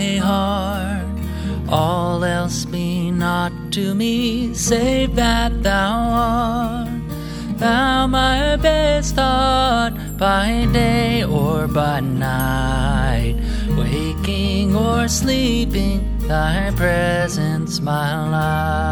My heart. All else be not to me, save that thou art. Thou my best thought by day or by night, waking or sleeping, thy presence my life.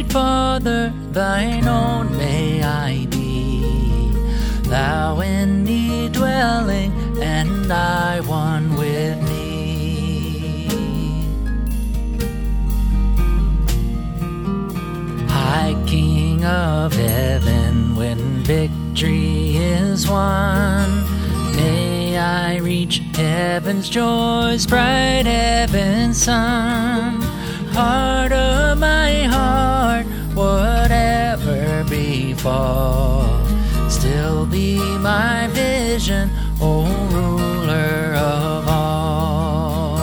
Great Father, thine own may I be. Thou in me dwelling, and I one with thee. High King of heaven, when victory is won, may I reach heaven's joys, bright heaven's sun. Heart of my still be my vision, O ruler of all.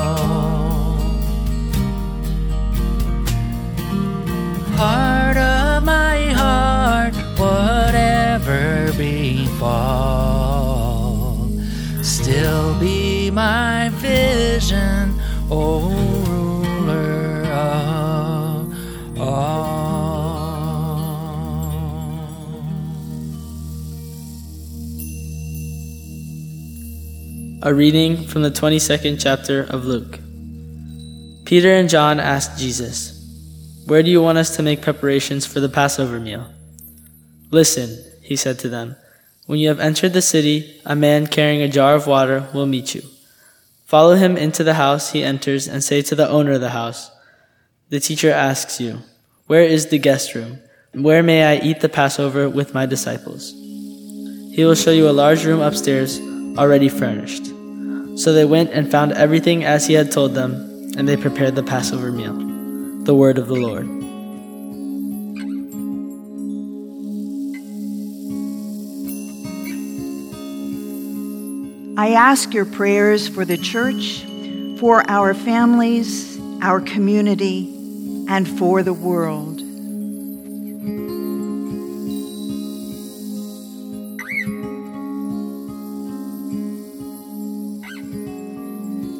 Heart of my heart, whatever befall, still be my vision, O A reading from the 22nd chapter of Luke. Peter and John asked Jesus, Where do you want us to make preparations for the Passover meal? Listen, he said to them, When you have entered the city, a man carrying a jar of water will meet you. Follow him into the house he enters and say to the owner of the house, The teacher asks you, Where is the guest room? Where may I eat the Passover with my disciples? He will show you a large room upstairs, already furnished. So they went and found everything as he had told them, and they prepared the Passover meal. The word of the Lord. I ask your prayers for the church, for our families, our community, and for the world.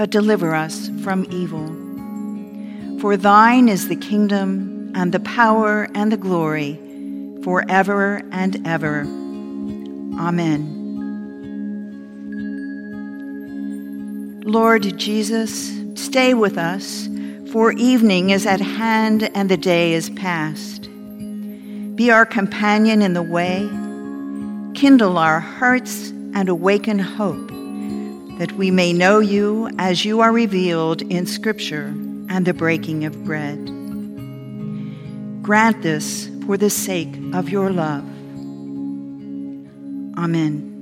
but deliver us from evil. For thine is the kingdom, and the power, and the glory, forever and ever. Amen. Lord Jesus, stay with us, for evening is at hand and the day is past. Be our companion in the way, kindle our hearts, and awaken hope that we may know you as you are revealed in Scripture and the breaking of bread. Grant this for the sake of your love. Amen.